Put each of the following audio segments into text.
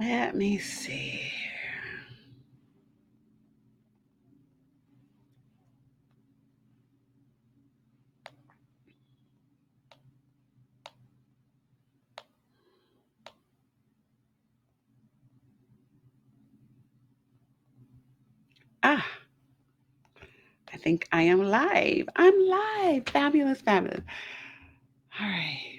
Let me see. Ah, I think I am live. I'm live. Fabulous, fabulous. All right.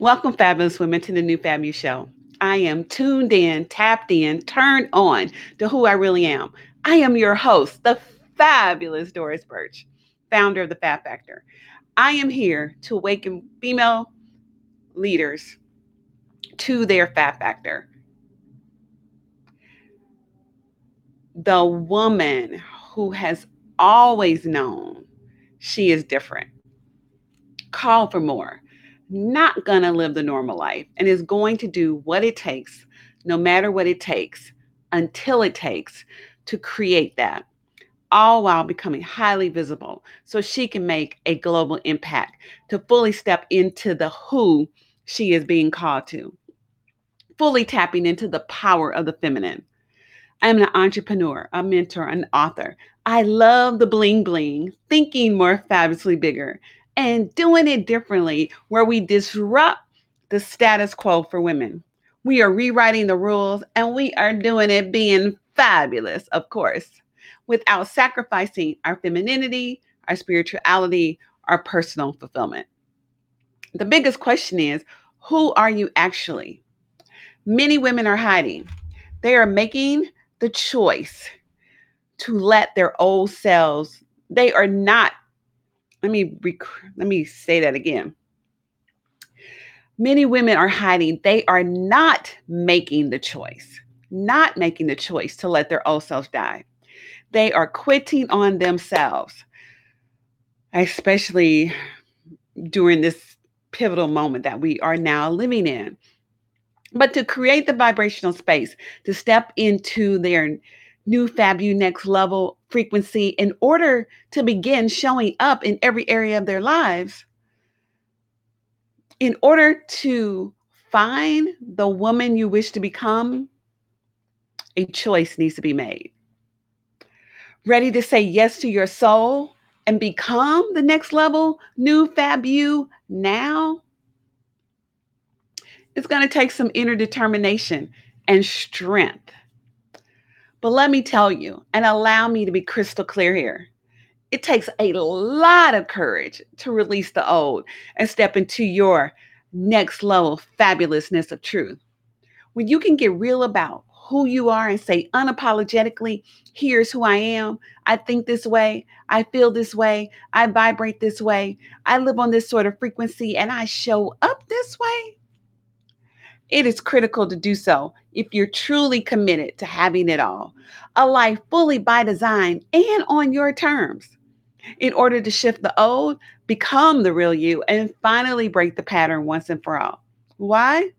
Welcome, fabulous women, to the new Fabulous Show. I am tuned in, tapped in, turned on to who I really am. I am your host, the fabulous Doris Birch, founder of the Fab Factor. I am here to awaken female leaders to their Fab Factor. The woman who has always known she is different. Call for more not going to live the normal life and is going to do what it takes, no matter what it takes, until it takes to create that, all while becoming highly visible so she can make a global impact to fully step into the who she is being called to, fully tapping into the power of the feminine. I'm an entrepreneur, a mentor, an author. I love the bling bling, thinking more fabulously bigger, and doing it differently where we disrupt the status quo for women. We are rewriting the rules and we are doing it being fabulous, of course, without sacrificing our femininity, our spirituality, our personal fulfillment. The biggest question is who are you actually? Many women are hiding. They are making the choice to let their old selves, they are not let me rec- let me say that again. Many women are hiding. They are not making the choice, not making the choice to let their old selves die. They are quitting on themselves, especially during this pivotal moment that we are now living in. But to create the vibrational space to step into their new Fab You next level frequency in order to begin showing up in every area of their lives. In order to find the woman you wish to become, a choice needs to be made. Ready to say yes to your soul and become the next level, new Fab You now? It's going to take some inner determination and strength but let me tell you, and allow me to be crystal clear here. It takes a lot of courage to release the old and step into your next level fabulousness of truth. When you can get real about who you are and say unapologetically, here's who I am. I think this way. I feel this way. I vibrate this way. I live on this sort of frequency and I show up this way. It is critical to do so if you're truly committed to having it all, a life fully by design and on your terms. In order to shift the old, become the real you, and finally break the pattern once and for all. Why?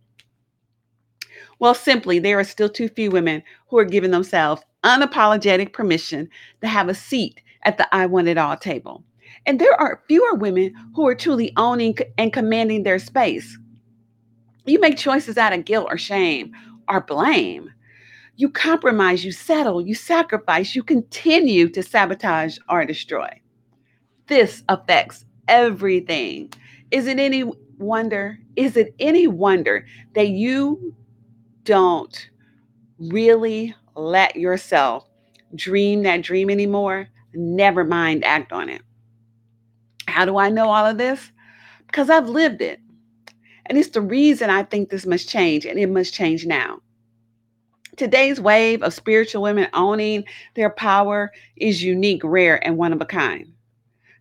Well, simply, there are still too few women who are giving themselves unapologetic permission to have a seat at the I Want It All table. And there are fewer women who are truly owning and commanding their space. You make choices out of guilt or shame or blame. You compromise, you settle, you sacrifice, you continue to sabotage or destroy. This affects everything. Is it any wonder? Is it any wonder that you don't really let yourself dream that dream anymore? Never mind act on it. How do I know all of this? Because I've lived it. And it's the reason I think this must change, and it must change now. Today's wave of spiritual women owning their power is unique, rare, and one of a kind.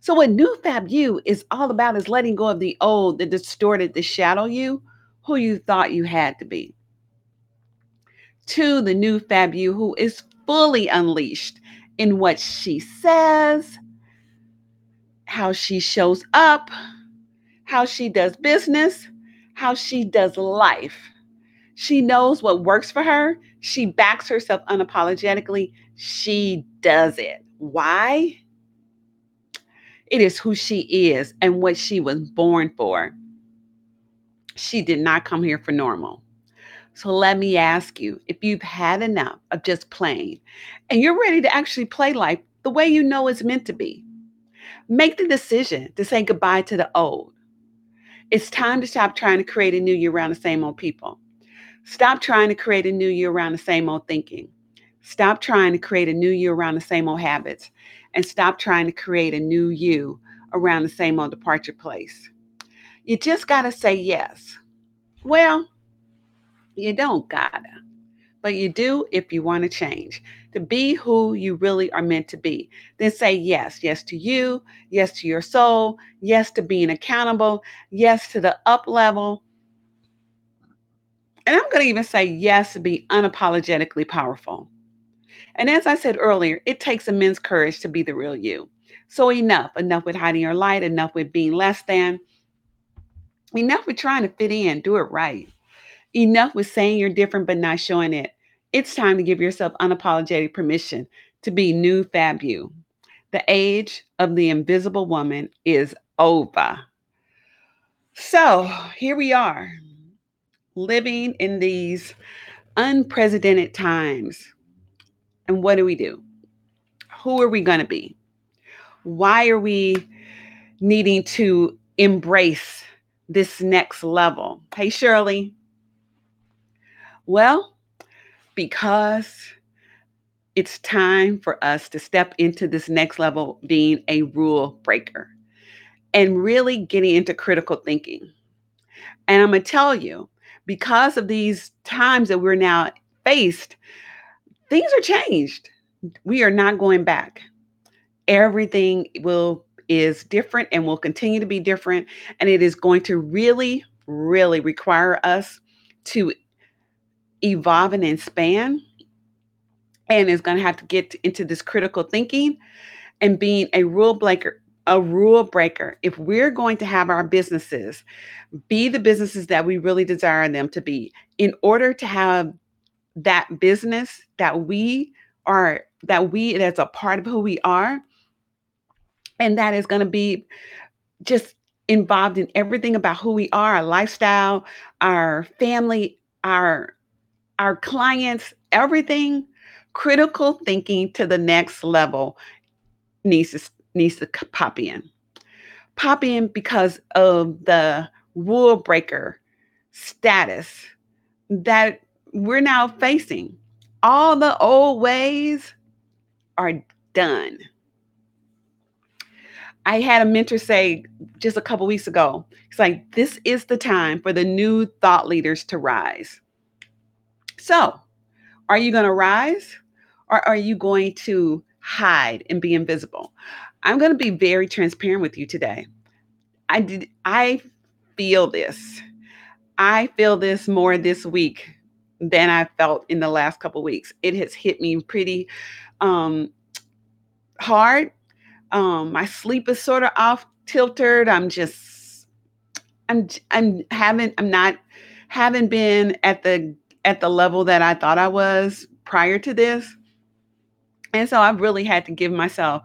So, what New Fab You is all about is letting go of the old, the distorted, the shadow you, who you thought you had to be. To the new Fab You, who is fully unleashed in what she says, how she shows up, how she does business, how she does life. She knows what works for her. She backs herself unapologetically. She does it. Why? It is who she is and what she was born for. She did not come here for normal. So let me ask you if you've had enough of just playing and you're ready to actually play life the way you know it's meant to be, make the decision to say goodbye to the old. It's time to stop trying to create a new year around the same old people. Stop trying to create a new year around the same old thinking. Stop trying to create a new you around the same old habits. And stop trying to create a new you around the same old departure place. You just got to say yes. Well, you don't gotta, but you do if you want to change to be who you really are meant to be. Then say yes. Yes to you. Yes to your soul. Yes to being accountable. Yes to the up level. And I'm going to even say yes to be unapologetically powerful. And as I said earlier, it takes immense courage to be the real you. So enough, enough with hiding your light, enough with being less than, enough with trying to fit in, do it right. Enough with saying you're different but not showing it. It's time to give yourself unapologetic permission to be new fab you. The age of the invisible woman is over. So here we are, living in these unprecedented times. And what do we do? Who are we going to be? Why are we needing to embrace this next level? Hey, Shirley. Well, because it's time for us to step into this next level being a rule breaker and really getting into critical thinking. And I'm going to tell you, because of these times that we're now faced, things are changed. We are not going back. Everything will is different and will continue to be different and it is going to really really require us to evolve and span and is going to have to get into this critical thinking and being a rule breaker a rule breaker. If we're going to have our businesses be the businesses that we really desire them to be in order to have that business that we are that we that's a part of who we are and that is going to be just involved in everything about who we are our lifestyle our family our our clients, everything, critical thinking to the next level needs to, needs to pop in. Pop in because of the rule breaker status that we're now facing. All the old ways are done. I had a mentor say just a couple weeks ago, it's like, this is the time for the new thought leaders to rise. So, are you going to rise or are you going to hide and be invisible? I'm going to be very transparent with you today. I did I feel this. I feel this more this week than I felt in the last couple weeks. It has hit me pretty um hard. Um my sleep is sort of off tilted. I'm just I'm I'm haven't I'm not haven't been at the at the level that I thought I was prior to this. And so I've really had to give myself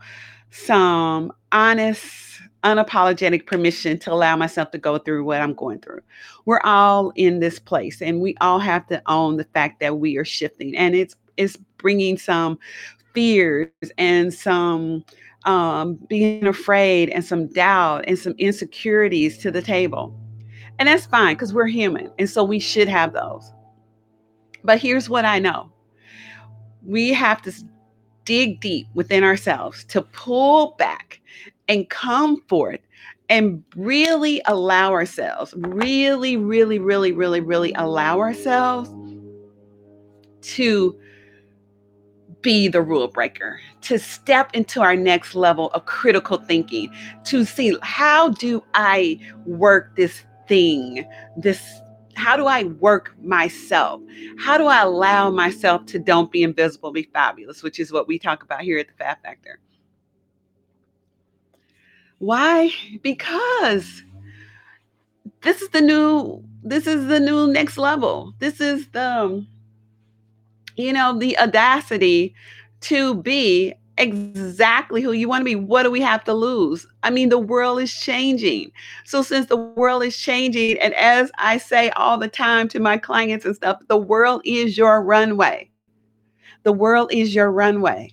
some honest, unapologetic permission to allow myself to go through what I'm going through. We're all in this place and we all have to own the fact that we are shifting and it's it's bringing some fears and some um, being afraid and some doubt and some insecurities to the table. And that's fine because we're human. And so we should have those. But here's what I know. We have to dig deep within ourselves to pull back and come forth and really allow ourselves, really, really, really, really, really allow ourselves to be the rule breaker, to step into our next level of critical thinking, to see how do I work this thing, this how do I work myself? How do I allow myself to don't be invisible, be fabulous, which is what we talk about here at the Fab Factor. Why? Because this is the new this is the new next level. This is the you know the audacity to be exactly who you want to be. What do we have to lose? I mean, the world is changing. So, since the world is changing, and as I say all the time to my clients and stuff, the world is your runway. The world is your runway.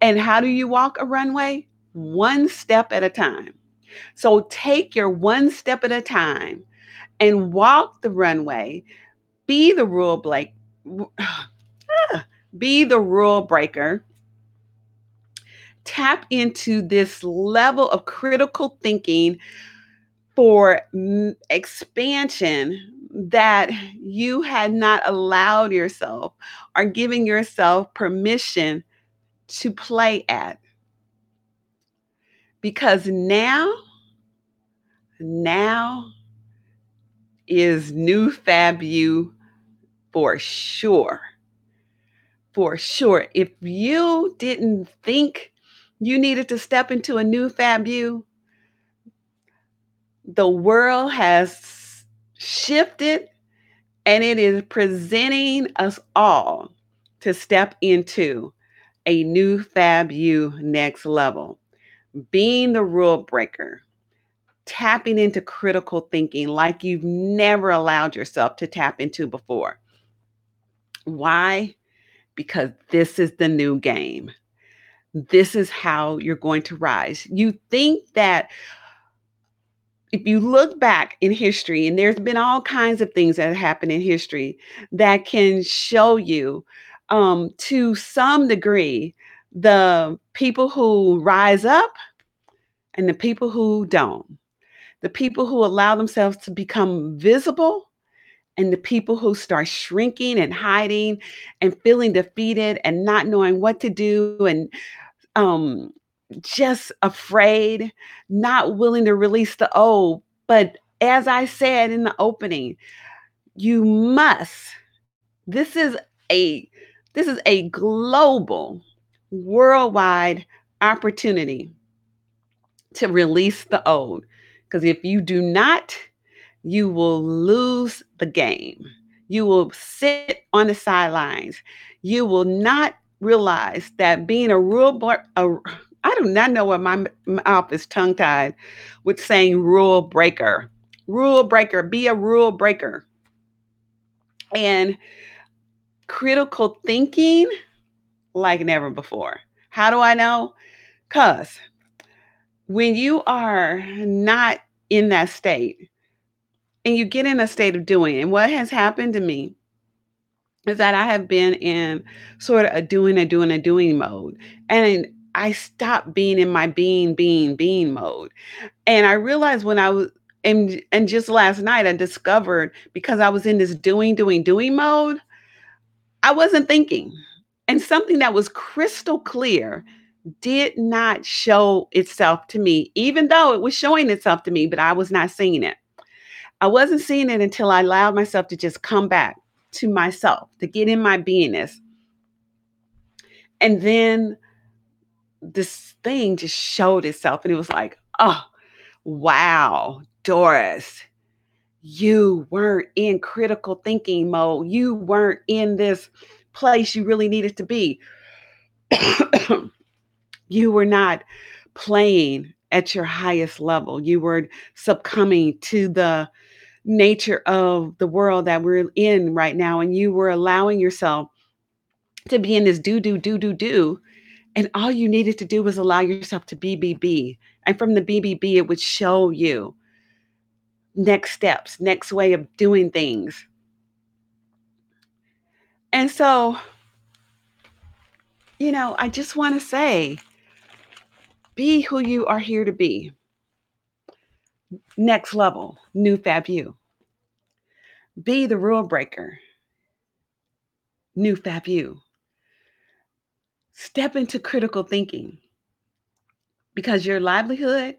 And how do you walk a runway? One step at a time. So, take your one step at a time and walk the runway. Be the rule break. Ah, be the rule breaker tap into this level of critical thinking for expansion that you had not allowed yourself or giving yourself permission to play at. Because now, now is new fab you for sure. For sure. If you didn't think you needed to step into a new fab you, the world has shifted and it is presenting us all to step into a new fab you next level. Being the rule breaker, tapping into critical thinking like you've never allowed yourself to tap into before. Why? Because this is the new game. This is how you're going to rise. You think that if you look back in history, and there's been all kinds of things that have happened in history that can show you, um, to some degree, the people who rise up and the people who don't, the people who allow themselves to become visible and the people who start shrinking and hiding and feeling defeated and not knowing what to do and um just afraid, not willing to release the old. But as I said in the opening, you must. This is a this is a global, worldwide opportunity to release the old. Because if you do not, you will lose the game. You will sit on the sidelines. You will not realize that being a rule boy, a, I do not know why my mouth is tongue tied with saying rule breaker. Rule breaker, be a rule breaker. And critical thinking like never before. How do I know? Because when you are not in that state and you get in a state of doing, and what has happened to me is that I have been in sort of a doing, a doing, a doing mode. And I stopped being in my being, being, being mode. And I realized when I was, and, and just last night, I discovered because I was in this doing, doing, doing mode, I wasn't thinking. And something that was crystal clear did not show itself to me, even though it was showing itself to me, but I was not seeing it. I wasn't seeing it until I allowed myself to just come back to myself, to get in my beingness. And then this thing just showed itself, and it was like, oh, wow, Doris, you weren't in critical thinking mode. You weren't in this place you really needed to be. you were not playing at your highest level. You were succumbing to the nature of the world that we're in right now and you were allowing yourself to be in this do do do do do and all you needed to do was allow yourself to be and from the bbb it would show you next steps next way of doing things. And so you know i just want to say be who you are here to be next level new fab you be the rule breaker. New Fab you. Step into critical thinking because your livelihood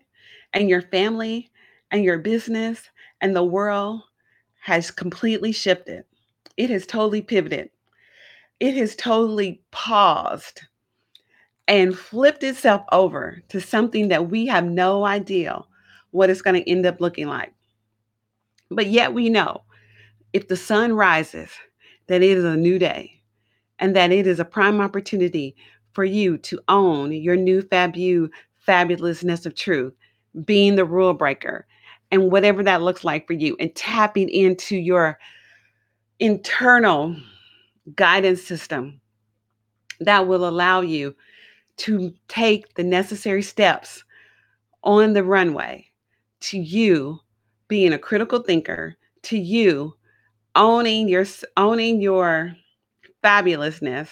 and your family and your business and the world has completely shifted. It has totally pivoted. It has totally paused and flipped itself over to something that we have no idea what it's going to end up looking like. But yet we know if the sun rises, that it is a new day and that it is a prime opportunity for you to own your new fab you fabulousness of truth, being the rule breaker, and whatever that looks like for you, and tapping into your internal guidance system that will allow you to take the necessary steps on the runway to you being a critical thinker, to you owning your owning your fabulousness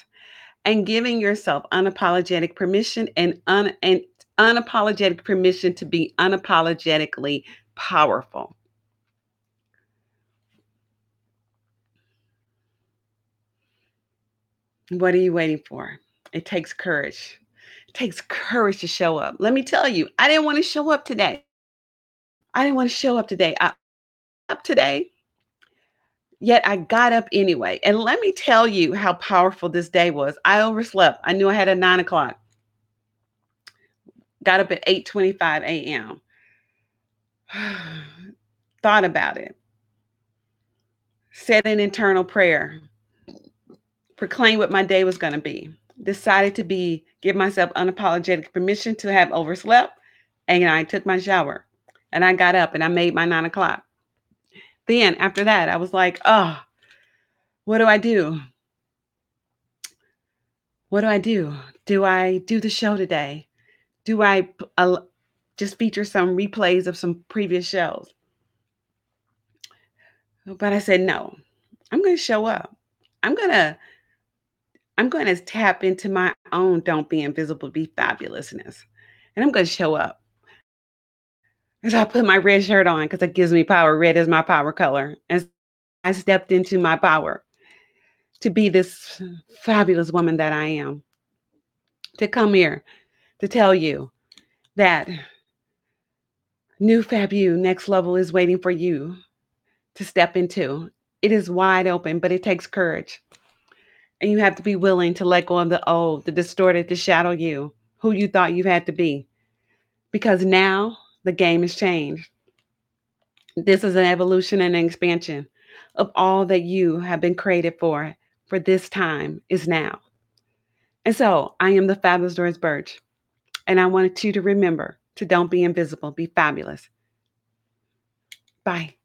and giving yourself unapologetic permission and un, and unapologetic permission to be unapologetically powerful. What are you waiting for? It takes courage. It takes courage to show up. Let me tell you, I didn't want to show up today. I didn't want to show up today. I up today. Yet I got up anyway. And let me tell you how powerful this day was. I overslept. I knew I had a nine o'clock. Got up at 8:25 a.m. Thought about it. Said an internal prayer Proclaimed what my day was going to be. Decided to be, give myself unapologetic permission to have overslept. And I took my shower and I got up and I made my nine o'clock. Then after that, I was like, oh, what do I do? What do I do? Do I do the show today? Do I uh, just feature some replays of some previous shows? But I said, no, I'm going to show up. I'm going to I'm going to tap into my own don't be invisible, be fabulousness. And I'm going to show up. So I put my red shirt on because it gives me power. Red is my power color. And I stepped into my power to be this fabulous woman that I am. To come here to tell you that new Fab You next level is waiting for you to step into. It is wide open, but it takes courage. And you have to be willing to let go of the old, the distorted, the shadow you, who you thought you had to be. Because now the game has changed. This is an evolution and an expansion of all that you have been created for, for this time is now. And so I am the fabulous Doris Birch. And I wanted you to remember to don't be invisible, be fabulous. Bye.